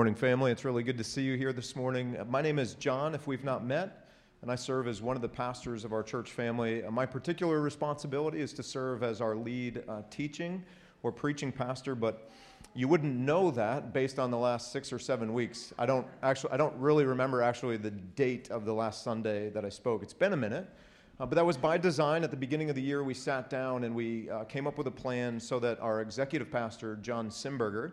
Morning, family. It's really good to see you here this morning. Uh, My name is John, if we've not met, and I serve as one of the pastors of our church family. Uh, My particular responsibility is to serve as our lead uh, teaching or preaching pastor, but you wouldn't know that based on the last six or seven weeks. I don't actually, I don't really remember actually the date of the last Sunday that I spoke. It's been a minute, uh, but that was by design. At the beginning of the year, we sat down and we uh, came up with a plan so that our executive pastor, John Simberger,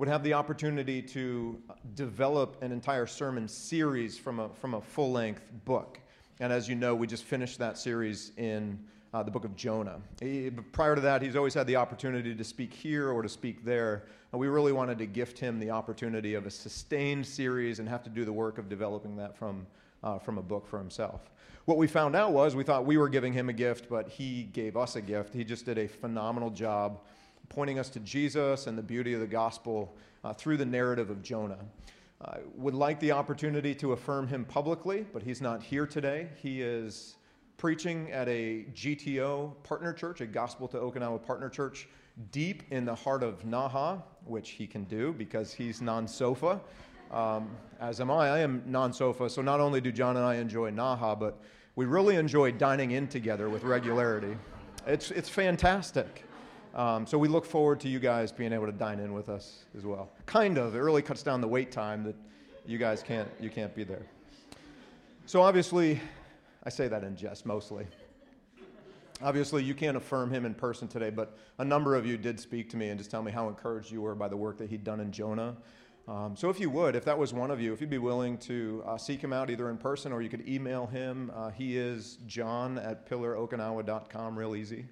would have the opportunity to develop an entire sermon series from a, from a full length book. And as you know, we just finished that series in uh, the book of Jonah. He, prior to that, he's always had the opportunity to speak here or to speak there. And we really wanted to gift him the opportunity of a sustained series and have to do the work of developing that from, uh, from a book for himself. What we found out was we thought we were giving him a gift, but he gave us a gift. He just did a phenomenal job pointing us to Jesus and the beauty of the gospel uh, through the narrative of Jonah. I would like the opportunity to affirm him publicly, but he's not here today. He is preaching at a GTO partner church, a Gospel to Okinawa partner church, deep in the heart of Naha, which he can do because he's non SOFA. Um, as am I. I am non SOFA. So not only do John and I enjoy Naha, but we really enjoy dining in together with regularity. It's, it's fantastic. Um, so we look forward to you guys being able to dine in with us as well. Kind of. It really cuts down the wait time that you guys can't you can't be there. So obviously, I say that in jest mostly. Obviously, you can't affirm him in person today, but a number of you did speak to me and just tell me how encouraged you were by the work that he'd done in Jonah. Um, so, if you would, if that was one of you, if you'd be willing to uh, seek him out either in person or you could email him, uh, he is john at pillarokinawa.com, real easy.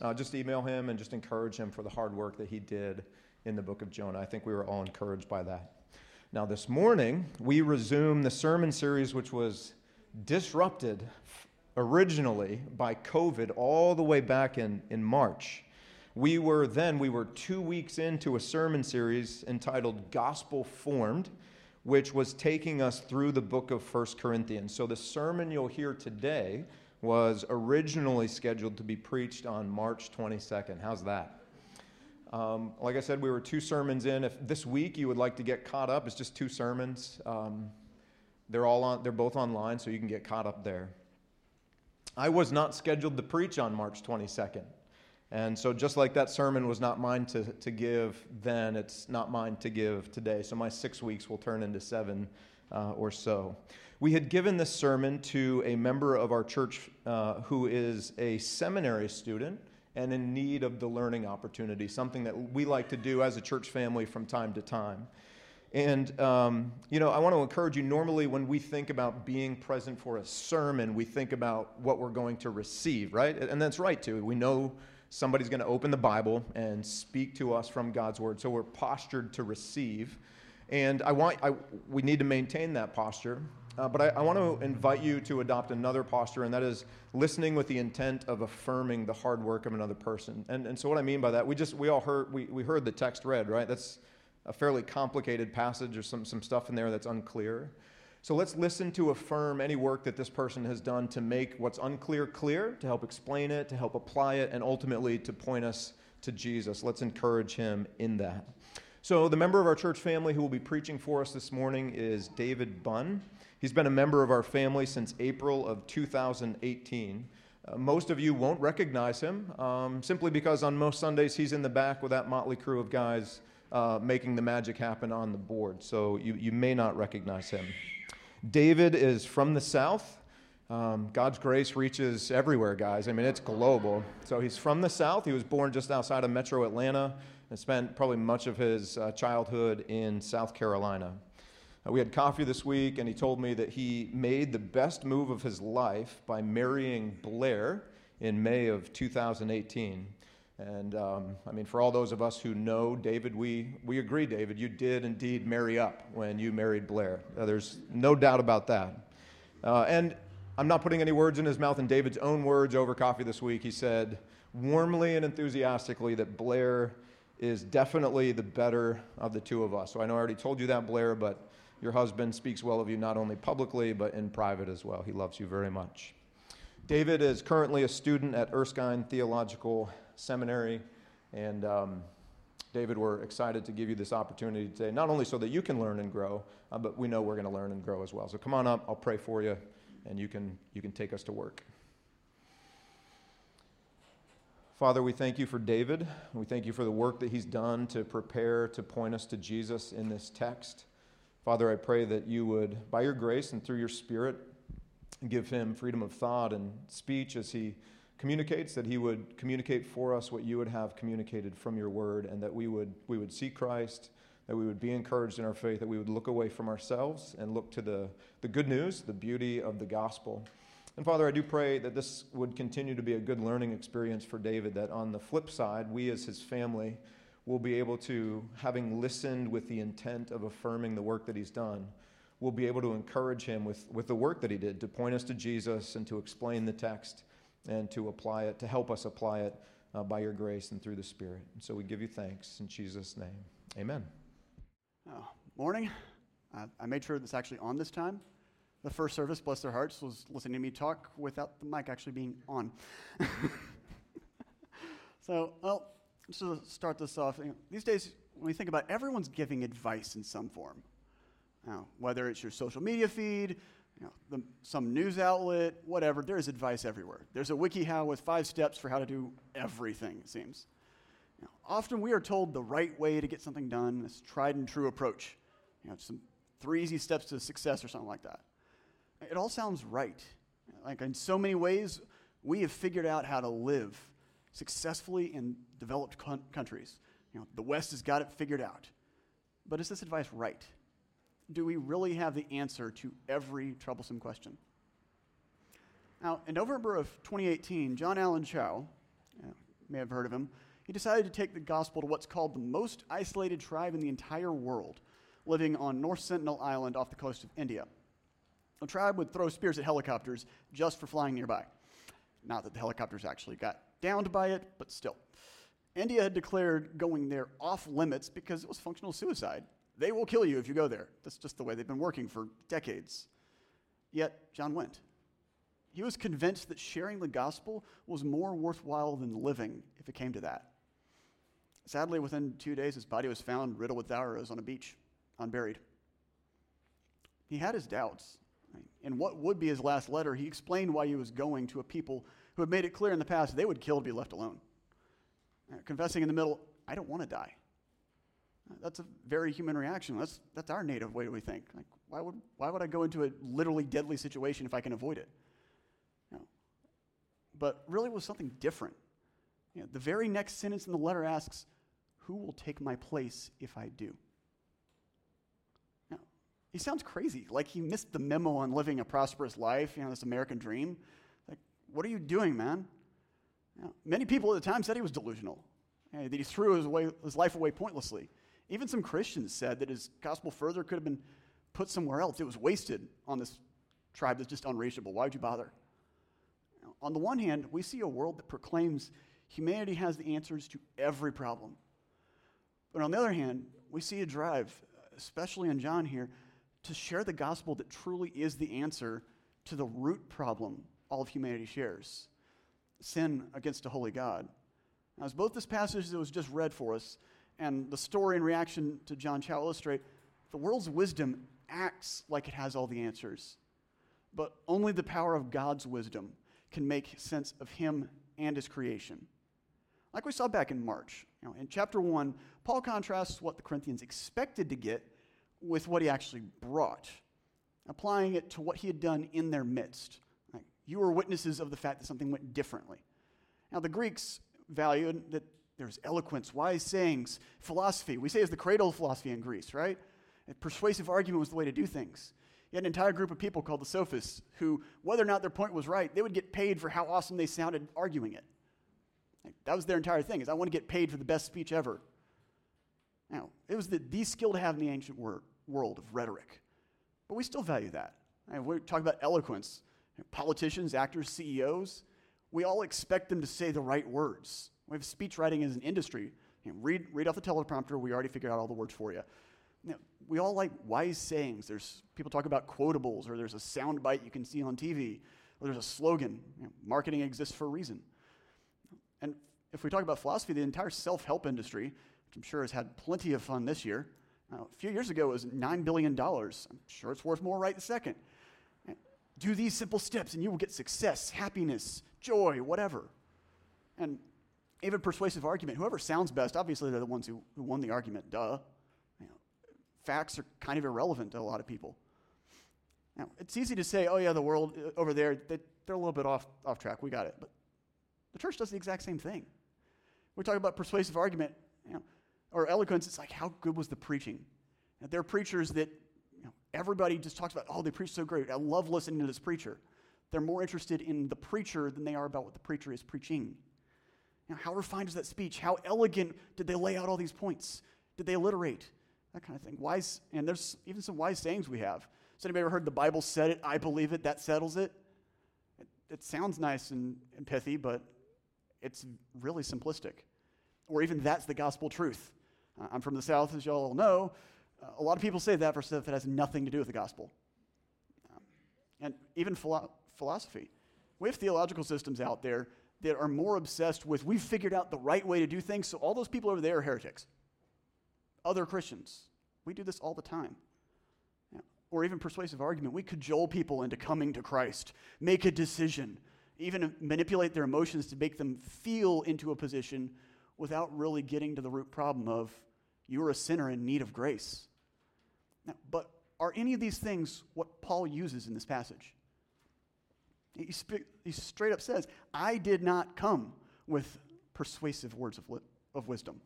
Uh, just email him and just encourage him for the hard work that he did in the book of Jonah. I think we were all encouraged by that. Now, this morning, we resume the sermon series, which was disrupted originally by COVID all the way back in, in March. We were then, we were two weeks into a sermon series entitled Gospel Formed, which was taking us through the book of First Corinthians. So the sermon you'll hear today was originally scheduled to be preached on March 22nd. How's that? Um, like I said, we were two sermons in. If this week you would like to get caught up, it's just two sermons. Um, they're all on. They're both online, so you can get caught up there. I was not scheduled to preach on March 22nd. And so, just like that sermon was not mine to, to give then, it's not mine to give today. So, my six weeks will turn into seven uh, or so. We had given this sermon to a member of our church uh, who is a seminary student and in need of the learning opportunity, something that we like to do as a church family from time to time. And, um, you know, I want to encourage you normally when we think about being present for a sermon, we think about what we're going to receive, right? And that's right, too. We know somebody's going to open the Bible and speak to us from God's Word. So we're postured to receive. And I want, I, we need to maintain that posture. Uh, but I, I, want to invite you to adopt another posture, and that is listening with the intent of affirming the hard work of another person. And, and so, what I mean by that, we just we all heard we, we heard the text read, right? That's a fairly complicated passage or some, some stuff in there that's unclear. So let's listen to affirm any work that this person has done to make what's unclear clear, to help explain it, to help apply it, and ultimately to point us to Jesus. Let's encourage him in that. So, the member of our church family who will be preaching for us this morning is David Bunn. He's been a member of our family since April of 2018. Uh, most of you won't recognize him um, simply because on most Sundays he's in the back with that motley crew of guys uh, making the magic happen on the board. So you, you may not recognize him. David is from the South. Um, God's grace reaches everywhere, guys. I mean, it's global. So he's from the South. He was born just outside of metro Atlanta and spent probably much of his uh, childhood in South Carolina. Uh, we had coffee this week, and he told me that he made the best move of his life by marrying Blair in May of 2018. And um, I mean, for all those of us who know David, we, we agree, David, you did indeed marry up when you married Blair. Uh, there's no doubt about that. Uh, and I'm not putting any words in his mouth. In David's own words over coffee this week, he said warmly and enthusiastically that Blair is definitely the better of the two of us. So I know I already told you that, Blair, but your husband speaks well of you not only publicly, but in private as well. He loves you very much. David is currently a student at Erskine Theological Seminary, and um, David, we're excited to give you this opportunity today, not only so that you can learn and grow, uh, but we know we're going to learn and grow as well. So come on up, I'll pray for you, and you can, you can take us to work. Father, we thank you for David. We thank you for the work that he's done to prepare to point us to Jesus in this text. Father, I pray that you would, by your grace and through your Spirit, give him freedom of thought and speech as he communicates, that he would communicate for us what you would have communicated from your word, and that we would, we would see Christ, that we would be encouraged in our faith, that we would look away from ourselves and look to the, the good news, the beauty of the gospel. And Father, I do pray that this would continue to be a good learning experience for David, that on the flip side, we as his family will be able to, having listened with the intent of affirming the work that he's done, we'll be able to encourage him with, with the work that he did to point us to Jesus and to explain the text and to apply it, to help us apply it uh, by your grace and through the Spirit. And so we give you thanks in Jesus' name. Amen. Oh, morning. I made sure that's actually on this time. The first service, bless their hearts, was listening to me talk without the mic actually being on. so, well, just to start this off, you know, these days, when we think about it, everyone's giving advice in some form. Now, whether it's your social media feed, you know, the, some news outlet, whatever, there's advice everywhere. There's a WikiHow with five steps for how to do everything, it seems. Often we are told the right way to get something done, this tried and true approach. You know, some three easy steps to success or something like that. It all sounds right. Like in so many ways, we have figured out how to live successfully in developed con- countries. You know, the West has got it figured out. But is this advice right? do we really have the answer to every troublesome question? Now, in November of 2018, John Allen Chau, you may have heard of him, he decided to take the gospel to what's called the most isolated tribe in the entire world, living on North Sentinel Island off the coast of India. The tribe would throw spears at helicopters just for flying nearby. Not that the helicopters actually got downed by it, but still. India had declared going there off limits because it was functional suicide. They will kill you if you go there. That's just the way they've been working for decades. Yet, John went. He was convinced that sharing the gospel was more worthwhile than living if it came to that. Sadly, within two days, his body was found riddled with arrows on a beach, unburied. He had his doubts. In what would be his last letter, he explained why he was going to a people who had made it clear in the past they would kill to be left alone. Uh, confessing in the middle, I don't want to die. Uh, that's a very human reaction. That's, that's our native way we think. Like, why would, why would I go into a literally deadly situation if I can avoid it? Know, but really, was something different. You know, the very next sentence in the letter asks, Who will take my place if I do? He sounds crazy, like he missed the memo on living a prosperous life, you know, this American dream. Like, what are you doing, man? You know, many people at the time said he was delusional, you know, that he threw his, way, his life away pointlessly. Even some Christians said that his gospel further could have been put somewhere else. It was wasted on this tribe that's just unreachable. Why would you bother? On the one hand, we see a world that proclaims humanity has the answers to every problem. But on the other hand, we see a drive, especially in John here, to share the gospel that truly is the answer to the root problem all of humanity shares sin against a holy God. Now, as both this passage that was just read for us and the story and reaction to John Chau illustrate, the world's wisdom acts like it has all the answers. But only the power of God's wisdom can make sense of Him and His creation. Like we saw back in March, you know, in chapter 1, Paul contrasts what the Corinthians expected to get with what he actually brought, applying it to what he had done in their midst. You were witnesses of the fact that something went differently. Now, the Greeks valued that there's eloquence, wise sayings, philosophy. We say it's the cradle of philosophy in Greece, right? Persuasive argument was the way to do things. You had an entire group of people called the sophists who, whether or not their point was right, they would get paid for how awesome they sounded arguing it. Like, that was their entire thing, is I want to get paid for the best speech ever. Now, it was the, the skill to have in the ancient wor- world of rhetoric. But we still value that. And we talk about eloquence. Politicians, actors, CEOs, we all expect them to say the right words. We have speech writing as an industry. You know, read, read off the teleprompter, we already figured out all the words for you. you know, we all like wise sayings. There's people talk about quotables, or there's a sound bite you can see on TV, or there's a slogan. You know, marketing exists for a reason. And if we talk about philosophy, the entire self help industry, which I'm sure has had plenty of fun this year. A few years ago, it was $9 billion. I'm sure it's worth more right this second. Do these simple steps and you will get success, happiness, joy, whatever. And even persuasive argument, whoever sounds best, obviously they're the ones who, who won the argument, duh. You know, facts are kind of irrelevant to a lot of people. Now, it's easy to say, oh, yeah, the world uh, over there, they, they're a little bit off, off track. We got it. But the church does the exact same thing. We talk about persuasive argument you know, or eloquence. It's like, how good was the preaching? And there are preachers that you know, everybody just talks about, oh, they preach so great. I love listening to this preacher. They're more interested in the preacher than they are about what the preacher is preaching. Know, how refined is that speech? How elegant did they lay out all these points? Did they alliterate? That kind of thing. Wise, and there's even some wise sayings we have. Has anybody ever heard the Bible said it, I believe it, that settles it? It, it sounds nice and, and pithy, but it's really simplistic. Or even that's the gospel truth. I'm from the South, as y'all know. A lot of people say that for stuff that has nothing to do with the gospel. Um, and even philo- philosophy. We have theological systems out there that are more obsessed with we've figured out the right way to do things, so all those people over there are heretics. Other Christians. We do this all the time. Or even persuasive argument. We cajole people into coming to Christ, make a decision, even manipulate their emotions to make them feel into a position without really getting to the root problem of you're a sinner in need of grace. Now, but are any of these things what Paul uses in this passage? He, sp- he straight up says, I did not come with persuasive words of, li- of wisdom.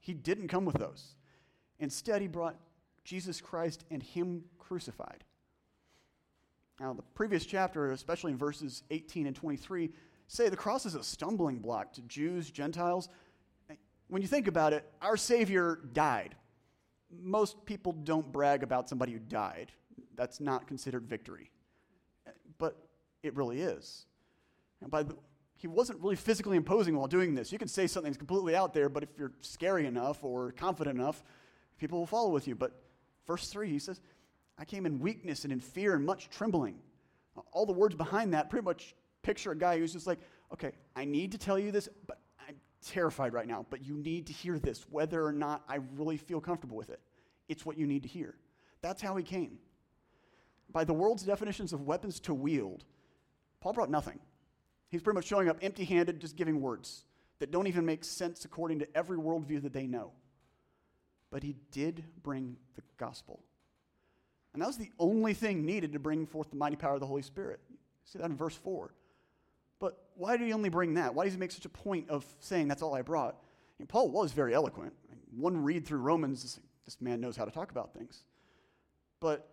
He didn't come with those. Instead, he brought Jesus Christ and Him crucified. Now, the previous chapter, especially in verses 18 and 23, say the cross is a stumbling block to Jews, Gentiles. When you think about it, our Savior died. Most people don't brag about somebody who died. That's not considered victory. But it really is. And by the, he wasn't really physically imposing while doing this. You can say something's completely out there, but if you're scary enough or confident enough, people will follow with you. But verse 3, he says, I came in weakness and in fear and much trembling. All the words behind that pretty much picture a guy who's just like, okay, I need to tell you this, but terrified right now, but you need to hear this, whether or not I really feel comfortable with it. It's what you need to hear. That's how he came. By the world's definitions of weapons to wield, Paul brought nothing. He's pretty much showing up empty handed, just giving words that don't even make sense according to every worldview that they know. But he did bring the gospel. And that was the only thing needed to bring forth the mighty power of the Holy Spirit. See that in verse 4. But why did he only bring that? Why does he make such a point of saying that's all I brought? And Paul was very eloquent. One read through Romans, this man knows how to talk about things. But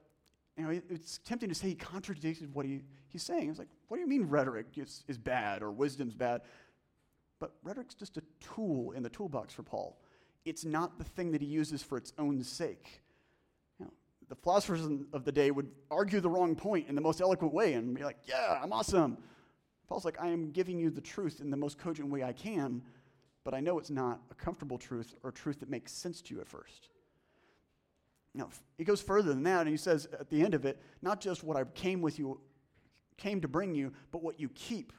you know, it's tempting to say he contradicted what he, he's saying. It's like, what do you mean rhetoric is, is bad or wisdom's bad? But rhetoric's just a tool in the toolbox for Paul. It's not the thing that he uses for its own sake. You know, the philosophers of the day would argue the wrong point in the most eloquent way and be like, yeah, I'm awesome. Paul's like, I am giving you the truth in the most cogent way I can, but I know it's not a comfortable truth or truth that makes sense to you at first. Now, he goes further than that, and he says at the end of it, not just what I came with you, came to bring you, but what you keep.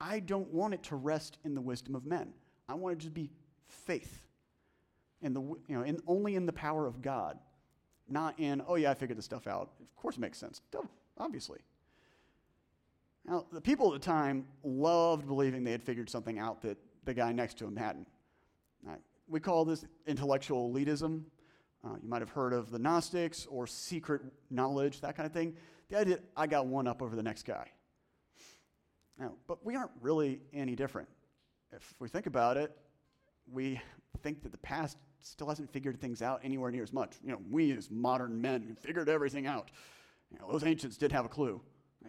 I don't want it to rest in the wisdom of men. I want it to be faith, in the you know, in, only in the power of God, not in oh yeah, I figured this stuff out. Of course, it makes sense. Obviously. Now, the people at the time loved believing they had figured something out that the guy next to him hadn't. Right. We call this intellectual elitism. Uh, you might have heard of the Gnostics or secret knowledge, that kind of thing. The idea I got one up over the next guy. Now, but we aren't really any different. If we think about it, we think that the past still hasn't figured things out anywhere near as much. You know, we as modern men figured everything out. You know, those ancients did have a clue.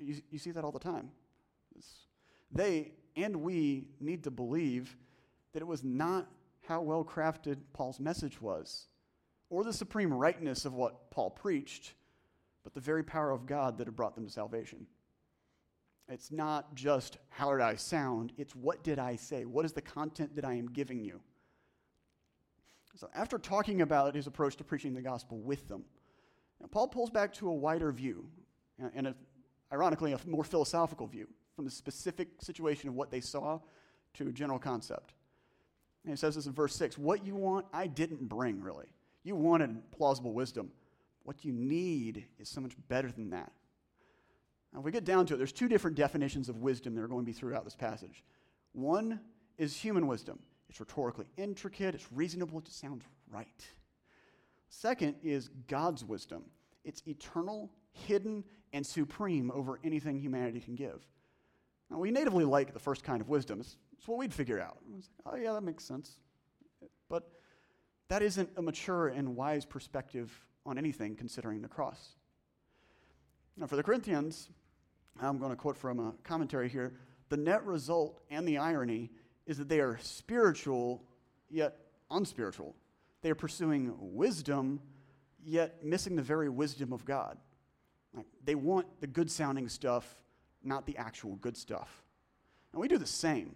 You, you see that all the time. It's, they and we need to believe that it was not how well crafted Paul's message was or the supreme rightness of what Paul preached, but the very power of God that had brought them to salvation. It's not just how did I sound, it's what did I say? What is the content that I am giving you? So, after talking about his approach to preaching the gospel with them, Paul pulls back to a wider view, and a, ironically, a more philosophical view, from the specific situation of what they saw to a general concept. And he says this in verse 6 What you want, I didn't bring, really. You wanted plausible wisdom. What you need is so much better than that. Now, if we get down to it, there's two different definitions of wisdom that are going to be throughout this passage. One is human wisdom. It's rhetorically intricate, it's reasonable, it just sounds right. Second is God's wisdom. It's eternal, hidden, and supreme over anything humanity can give. Now, we natively like the first kind of wisdom. It's, it's what we'd figure out. Like, oh, yeah, that makes sense. But that isn't a mature and wise perspective on anything considering the cross. Now, for the Corinthians, I'm going to quote from a commentary here the net result and the irony is that they are spiritual, yet unspiritual. They are pursuing wisdom, yet missing the very wisdom of God. Like, they want the good sounding stuff, not the actual good stuff. And we do the same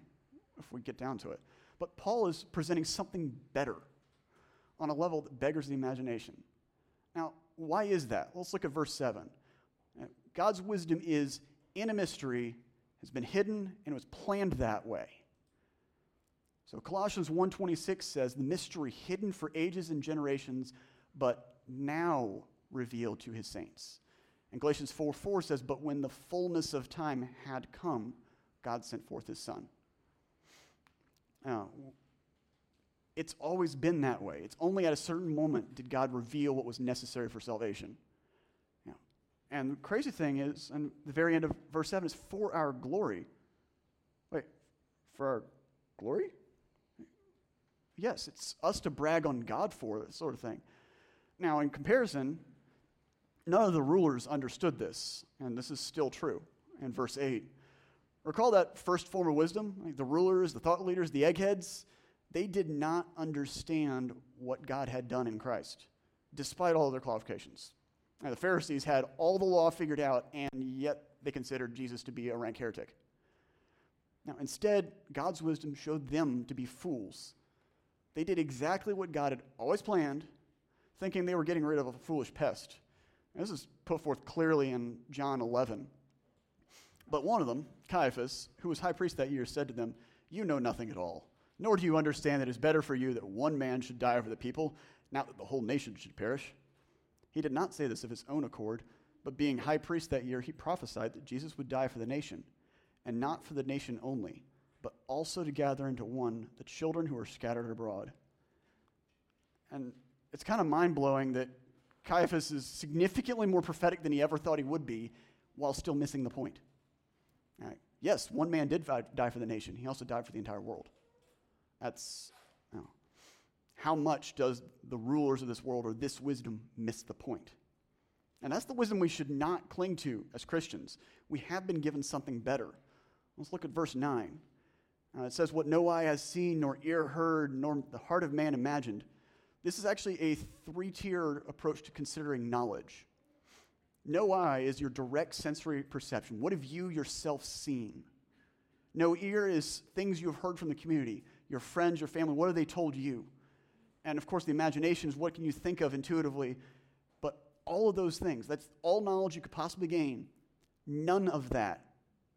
if we get down to it. But Paul is presenting something better on a level that beggars the imagination. Now, why is that? Let's look at verse 7. Uh, God's wisdom is in a mystery, has been hidden, and was planned that way. So Colossians 1:26 says, "The mystery hidden for ages and generations, but now revealed to his saints." And Galatians 4 4 says, But when the fullness of time had come, God sent forth his son. Now, it's always been that way. It's only at a certain moment did God reveal what was necessary for salvation. Yeah. And the crazy thing is, and the very end of verse 7 is for our glory. Wait, for our glory? Yes, it's us to brag on God for, this sort of thing. Now, in comparison, none of the rulers understood this, and this is still true in verse 8. Recall that first form of wisdom? Like the rulers, the thought leaders, the eggheads, they did not understand what God had done in Christ, despite all their qualifications. Now, the Pharisees had all the law figured out, and yet they considered Jesus to be a rank heretic. Now, instead, God's wisdom showed them to be fools. They did exactly what God had always planned, thinking they were getting rid of a foolish pest. This is put forth clearly in John 11. But one of them, Caiaphas, who was high priest that year, said to them, You know nothing at all, nor do you understand that it is better for you that one man should die for the people, not that the whole nation should perish. He did not say this of his own accord, but being high priest that year, he prophesied that Jesus would die for the nation, and not for the nation only, but also to gather into one the children who are scattered abroad. And it's kind of mind blowing that Caiaphas is significantly more prophetic than he ever thought he would be while still missing the point. Right. Yes, one man did die for the nation, he also died for the entire world. That's know, how much does the rulers of this world or this wisdom miss the point? And that's the wisdom we should not cling to as Christians. We have been given something better. Let's look at verse 9. Uh, it says, What no eye has seen, nor ear heard, nor the heart of man imagined this is actually a three tier approach to considering knowledge. No eye is your direct sensory perception. What have you yourself seen? No ear is things you have heard from the community, your friends, your family. What have they told you? And of course, the imagination is what can you think of intuitively. But all of those things, that's all knowledge you could possibly gain. None of that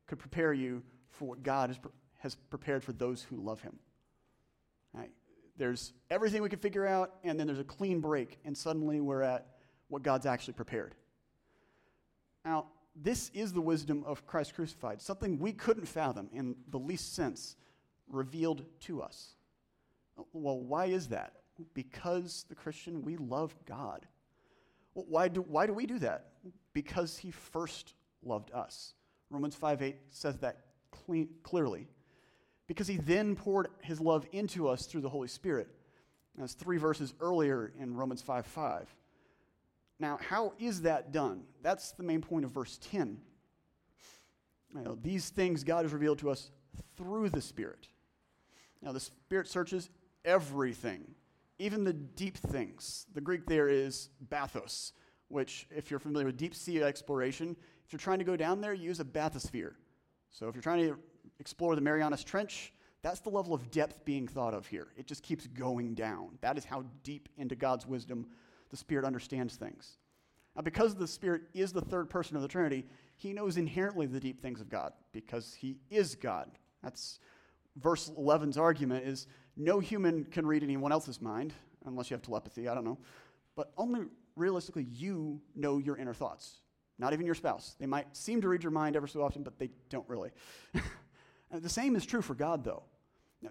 could prepare you for what God has, has prepared for those who love Him. Right? There's everything we can figure out, and then there's a clean break, and suddenly we're at what God's actually prepared. Now, this is the wisdom of Christ crucified, something we couldn't fathom in the least sense, revealed to us. Well, why is that? Because the Christian, we love God. Why, do, why do we do that? Because he first loved us. Romans 5 8 says that clean, clearly because he then poured his love into us through the Holy Spirit. That's three verses earlier in Romans 5 5. Now, how is that done? That's the main point of verse 10. You know, these things God has revealed to us through the Spirit. Now, the Spirit searches everything, even the deep things. The Greek there is bathos, which, if you're familiar with deep sea exploration, if you're trying to go down there, you use a bathysphere. So if you're trying to explore the Marianas Trench, that's the level of depth being thought of here. It just keeps going down. That is how deep into God's wisdom the Spirit understands things. Now, because the Spirit is the third person of the Trinity, he knows inherently the deep things of God because he is God. That's verse 11's argument is no human can read anyone else's mind, unless you have telepathy, I don't know. But only realistically, you know your inner thoughts, not even your spouse. They might seem to read your mind ever so often, but they don't really. the same is true for God, though.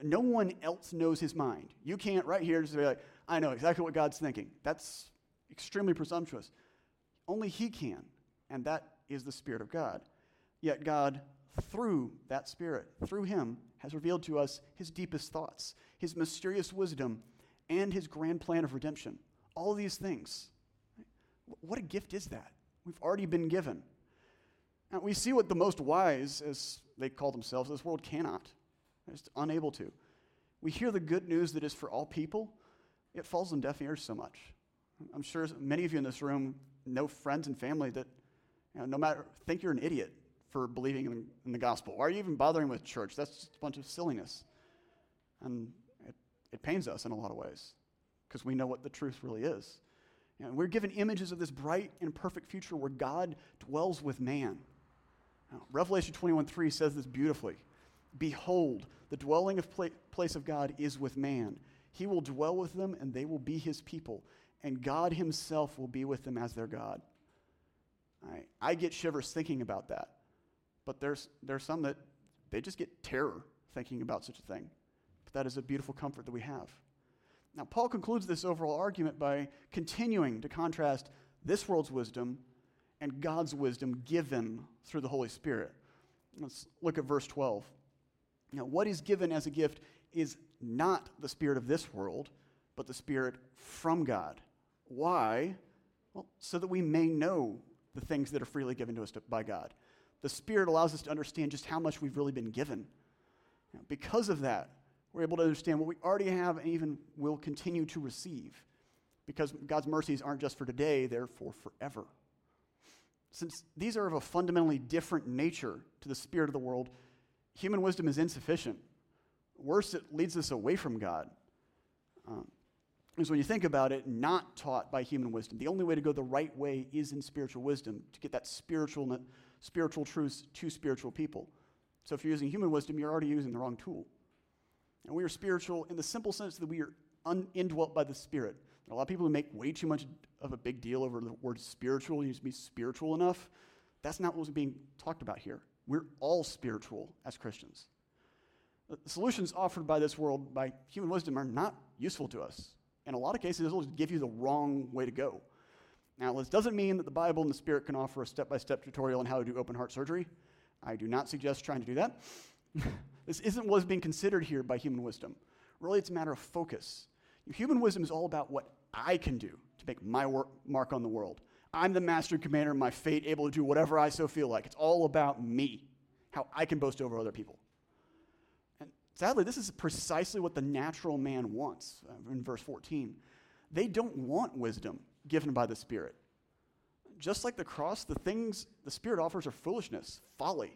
No one else knows his mind. You can't, right here, just be like, I know exactly what God's thinking. That's extremely presumptuous. Only He can, and that is the Spirit of God. Yet God, through that Spirit, through Him, has revealed to us His deepest thoughts, His mysterious wisdom, and His grand plan of redemption. All of these things. What a gift is that? We've already been given. Now, we see what the most wise, as they call themselves, this world cannot. They're just unable to. We hear the good news that is for all people, it falls on deaf ears so much. I'm sure many of you in this room know friends and family that, you know, no matter, think you're an idiot for believing in, in, the gospel. Why are you even bothering with church? That's just a bunch of silliness. And it, it pains us in a lot of ways because we know what the truth really is. We're given images of this bright and perfect future where God dwells with man. Revelation 21 3 says this beautifully Behold, the dwelling of pla- place of God is with man. He will dwell with them, and they will be his people and God Himself will be with them as their God. I, I get shivers thinking about that. But there's, there's some that they just get terror thinking about such a thing. But that is a beautiful comfort that we have. Now, Paul concludes this overall argument by continuing to contrast this world's wisdom and God's wisdom given through the Holy Spirit. Let's look at verse 12. Now, what is given as a gift is not the spirit of this world, but the spirit from God why? Well, so that we may know the things that are freely given to us by God. The Spirit allows us to understand just how much we've really been given. because of that, we're able to understand what we already have and even will continue to receive. Because God's mercies aren't just for today, they're for forever. Since these are of a fundamentally different nature to the spirit of the world, human wisdom is insufficient. Worse, it leads us away from God. Um, is when you think about it, not taught by human wisdom. The only way to go the right way is in spiritual wisdom to get that spiritual, spiritual truths to spiritual people. So if you're using human wisdom, you're already using the wrong tool. And we are spiritual in the simple sense that we are un- indwelt by the Spirit. A lot of people make way too much of a big deal over the word spiritual. You need to be spiritual enough. That's not what's being talked about here. We're all spiritual as Christians. Uh, the solutions offered by this world, by human wisdom, are not useful to us in a lot of cases, it'll give you the wrong way to go. Now, this doesn't mean that the Bible and the Spirit can offer a step by step tutorial on how to do open heart surgery. I do not suggest trying to do that. this isn't what is being considered here by human wisdom. Really, it's a matter of focus. Human wisdom is all about what I can do to make my work, mark on the world. I'm the master commander of my fate, able to do whatever I so feel like. It's all about me, how I can boast over other people. And sadly, this is precisely what the natural man wants uh, in verse 14. They don't want wisdom given by the Spirit. Just like the cross, the things the Spirit offers are foolishness, folly.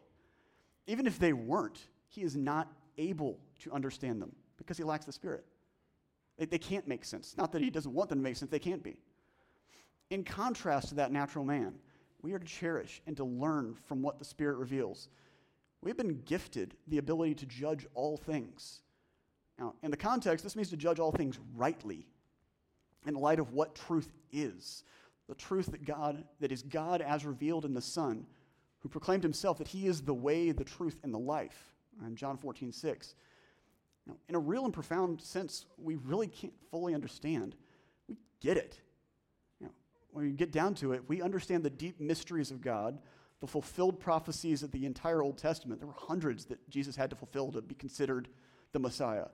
Even if they weren't, he is not able to understand them because he lacks the Spirit. They, they can't make sense. Not that he doesn't want them to make sense, they can't be. In contrast to that natural man, we are to cherish and to learn from what the Spirit reveals We've been gifted the ability to judge all things. Now, in the context, this means to judge all things rightly in light of what truth is. The truth that God, that is God as revealed in the Son, who proclaimed himself that he is the way, the truth, and the life. In John 14, 6. Now, in a real and profound sense, we really can't fully understand. We get it. You know, when we get down to it, we understand the deep mysteries of God, the fulfilled prophecies of the entire Old Testament. There were hundreds that Jesus had to fulfill to be considered the Messiah.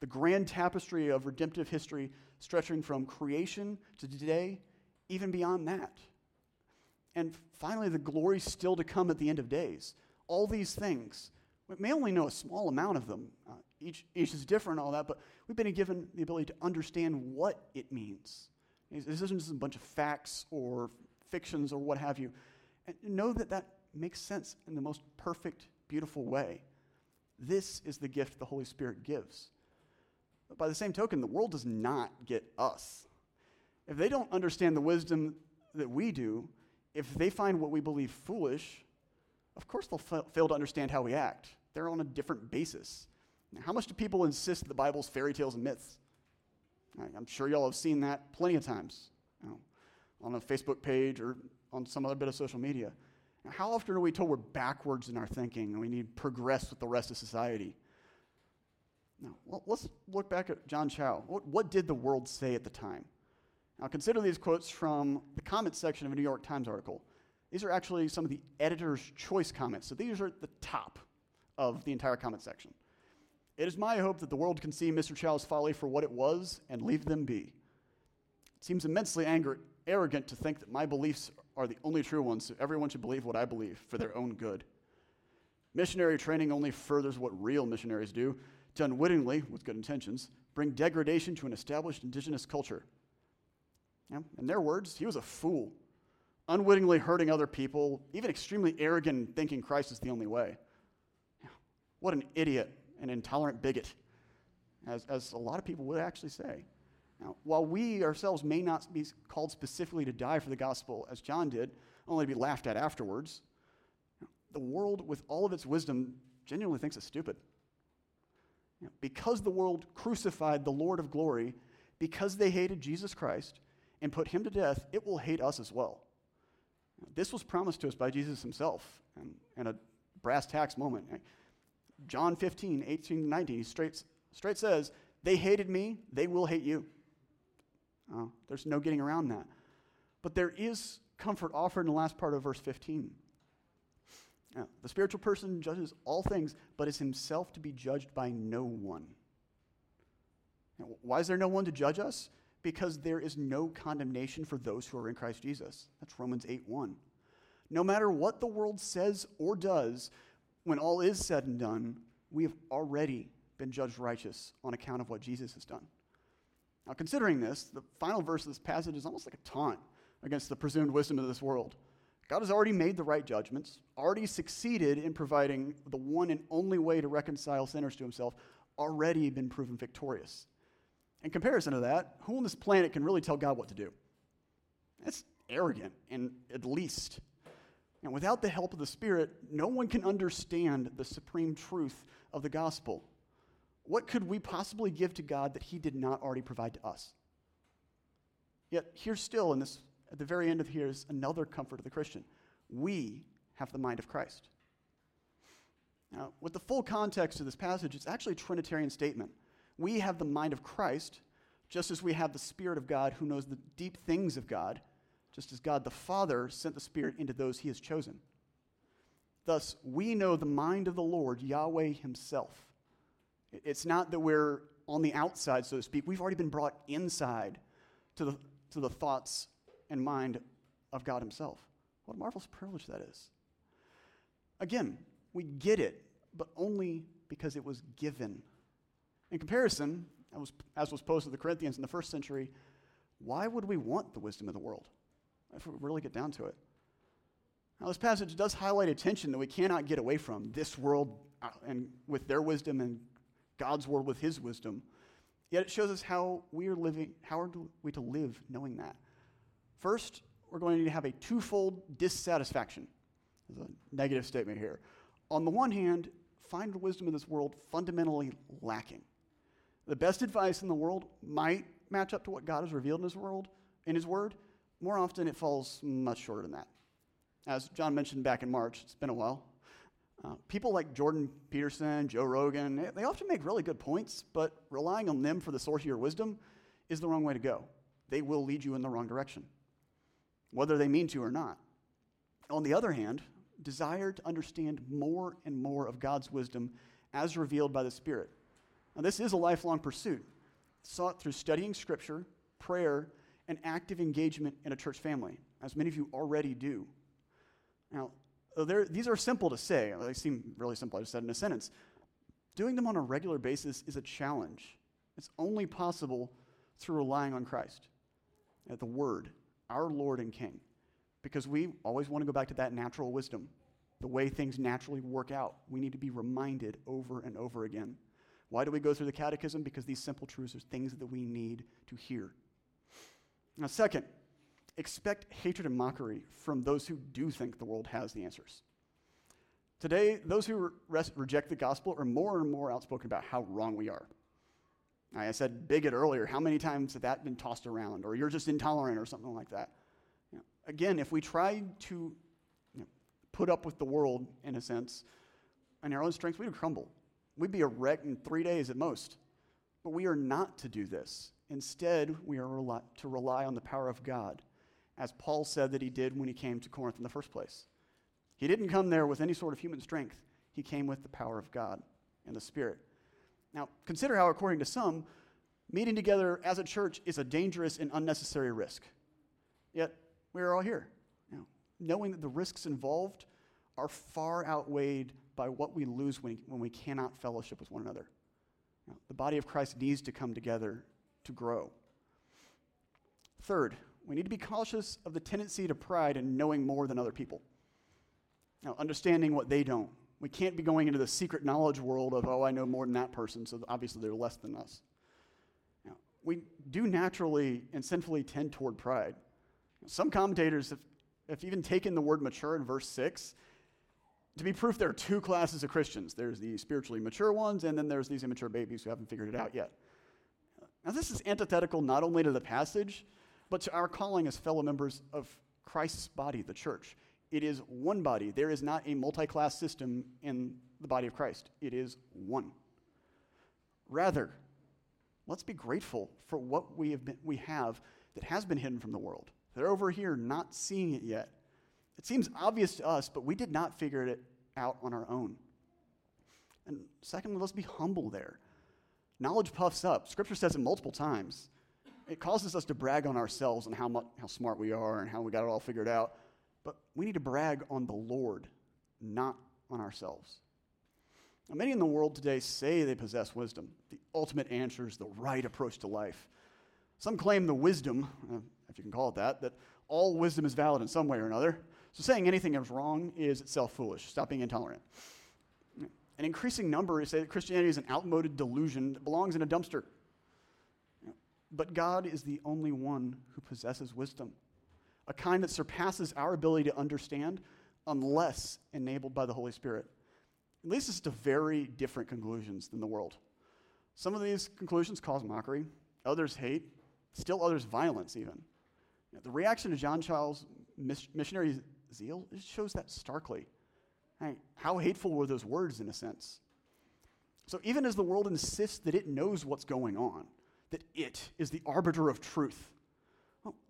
The grand tapestry of redemptive history stretching from creation to today, even beyond that. And finally, the glory still to come at the end of days. All these things, we may only know a small amount of them. Uh, each, each is different, all that, but we've been given the ability to understand what it means. This isn't just a bunch of facts or fictions or what have you. And know that that makes sense in the most perfect, beautiful way. This is the gift the Holy Spirit gives. But by the same token, the world does not get us. If they don't understand the wisdom that we do, if they find what we believe foolish, of course they'll fa- fail to understand how we act. They're on a different basis. How much do people insist the Bible's fairy tales and myths? I'm sure y'all have seen that plenty of times you know, on a Facebook page or on some other bit of social media. How often are we told we're backwards in our thinking and we need to progress with the rest of society? Now, well, let's look back at John Chau. What, what did the world say at the time? Now, consider these quotes from the comments section of a New York Times article. These are actually some of the editor's choice comments. So these are at the top of the entire comment section. It is my hope that the world can see Mr. Chau's folly for what it was and leave them be. It seems immensely arrogant to think that my beliefs are the only true ones, so everyone should believe what I believe for their own good. Missionary training only furthers what real missionaries do, to unwittingly, with good intentions, bring degradation to an established indigenous culture. Yeah, in their words, he was a fool, unwittingly hurting other people, even extremely arrogant, thinking Christ is the only way. Yeah, what an idiot, an intolerant bigot, as, as a lot of people would actually say. Now, while we ourselves may not be called specifically to die for the gospel, as John did, only to be laughed at afterwards, the world, with all of its wisdom, genuinely thinks it's stupid. because the world crucified the Lord of glory, because they hated Jesus Christ and put him to death, it will hate us as well. This was promised to us by Jesus himself and a brass tacks moment. John 15, 18, 19, he straight, straight says, They hated me, they will hate you. Uh, there's no getting around that. But there is comfort offered in the last part of verse 15. Now, the spiritual person judges all things, but is himself to be judged by no one. Now, why is there no one to judge us? Because there is no condemnation for those who are in Christ Jesus. That's Romans 8 1. No matter what the world says or does, when all is said and done, we have already been judged righteous on account of what Jesus has done. Now, considering this, the final verse of this passage is almost like a taunt against the presumed wisdom of this world. God has already made the right judgments, already succeeded in providing the one and only way to reconcile sinners to himself, already been proven victorious. In comparison to that, who on this planet can really tell God what to do? That's arrogant, and at least. And without the help of the Spirit, no one can understand the supreme truth of the gospel. What could we possibly give to God that He did not already provide to us? Yet, here still, in this, at the very end of here, is another comfort of the Christian. We have the mind of Christ. Now, with the full context of this passage, it's actually a Trinitarian statement. We have the mind of Christ, just as we have the Spirit of God who knows the deep things of God, just as God the Father sent the Spirit into those He has chosen. Thus, we know the mind of the Lord, Yahweh Himself. It's not that we're on the outside, so to speak. We've already been brought inside to the, to the thoughts and mind of God Himself. What a marvelous privilege that is. Again, we get it, but only because it was given. In comparison, as was, as was posed to the Corinthians in the first century, why would we want the wisdom of the world? If we really get down to it. Now, this passage does highlight a tension that we cannot get away from. This world, uh, and with their wisdom and God's world with his wisdom. Yet it shows us how we are living, how are we to live knowing that? First, we're going to to have a twofold dissatisfaction. There's a negative statement here. On the one hand, find wisdom of this world fundamentally lacking. The best advice in the world might match up to what God has revealed in his world, in his word. More often it falls much shorter than that. As John mentioned back in March, it's been a while. Uh, people like Jordan Peterson, Joe Rogan, they, they often make really good points, but relying on them for the source of your wisdom is the wrong way to go. They will lead you in the wrong direction, whether they mean to or not. On the other hand, desire to understand more and more of God's wisdom as revealed by the Spirit. Now, this is a lifelong pursuit, sought through studying Scripture, prayer, and active engagement in a church family, as many of you already do. Now, these are simple to say. They seem really simple. I just said in a sentence. Doing them on a regular basis is a challenge. It's only possible through relying on Christ, at the Word, our Lord and King, because we always want to go back to that natural wisdom, the way things naturally work out. We need to be reminded over and over again. Why do we go through the catechism? Because these simple truths are things that we need to hear. Now, second, expect hatred and mockery from those who do think the world has the answers. Today, those who re- reject the gospel are more and more outspoken about how wrong we are. I said bigot earlier. How many times has that been tossed around? Or you're just intolerant or something like that. You know, again, if we try to you know, put up with the world, in a sense, in our own strength, we would crumble. We'd be a wreck in three days at most. But we are not to do this. Instead, we are to rely on the power of God, as Paul said that he did when he came to Corinth in the first place. He didn't come there with any sort of human strength, he came with the power of God and the Spirit. Now, consider how, according to some, meeting together as a church is a dangerous and unnecessary risk. Yet, we are all here, you know, knowing that the risks involved are far outweighed by what we lose when, when we cannot fellowship with one another. You know, the body of Christ needs to come together to grow. Third, we need to be cautious of the tendency to pride in knowing more than other people. Now, understanding what they don't. We can't be going into the secret knowledge world of, oh, I know more than that person, so obviously they're less than us. Now, we do naturally and sinfully tend toward pride. Some commentators have, have even taken the word mature in verse 6 to be proof there are two classes of Christians there's the spiritually mature ones, and then there's these immature babies who haven't figured it out yet. Now, this is antithetical not only to the passage, but to our calling as fellow members of Christ's body, the church. It is one body. There is not a multi class system in the body of Christ, it is one. Rather, let's be grateful for what we have, been, we have that has been hidden from the world. They're over here not seeing it yet. It seems obvious to us, but we did not figure it out on our own. And secondly, let's be humble there. Knowledge puffs up. Scripture says it multiple times. It causes us to brag on ourselves and how, much, how smart we are and how we got it all figured out. But we need to brag on the Lord, not on ourselves. Now, many in the world today say they possess wisdom, the ultimate answers, the right approach to life. Some claim the wisdom, uh, if you can call it that, that all wisdom is valid in some way or another. So saying anything is wrong is itself foolish. Stop being intolerant. An increasing number say that Christianity is an outmoded delusion that belongs in a dumpster. But God is the only one who possesses wisdom a kind that surpasses our ability to understand unless enabled by the Holy Spirit. It leads us to very different conclusions than the world. Some of these conclusions cause mockery, others hate, still others violence, even. The reaction to John Chau's missionary zeal shows that starkly. How hateful were those words, in a sense? So, even as the world insists that it knows what's going on, that it is the arbiter of truth,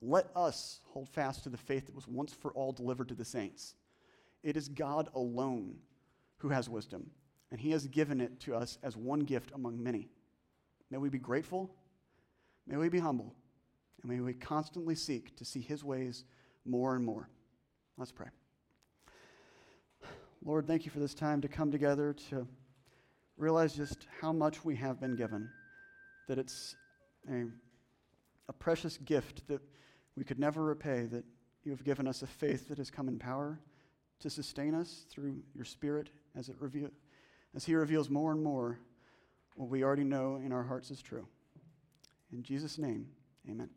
let us hold fast to the faith that was once for all delivered to the saints. It is God alone who has wisdom, and He has given it to us as one gift among many. May we be grateful, may we be humble, and may we constantly seek to see His ways more and more. Let's pray. Lord, thank you for this time to come together to realize just how much we have been given, that it's a a precious gift that we could never repay, that you have given us a faith that has come in power to sustain us through your Spirit as, it reveal, as He reveals more and more what we already know in our hearts is true. In Jesus' name, amen.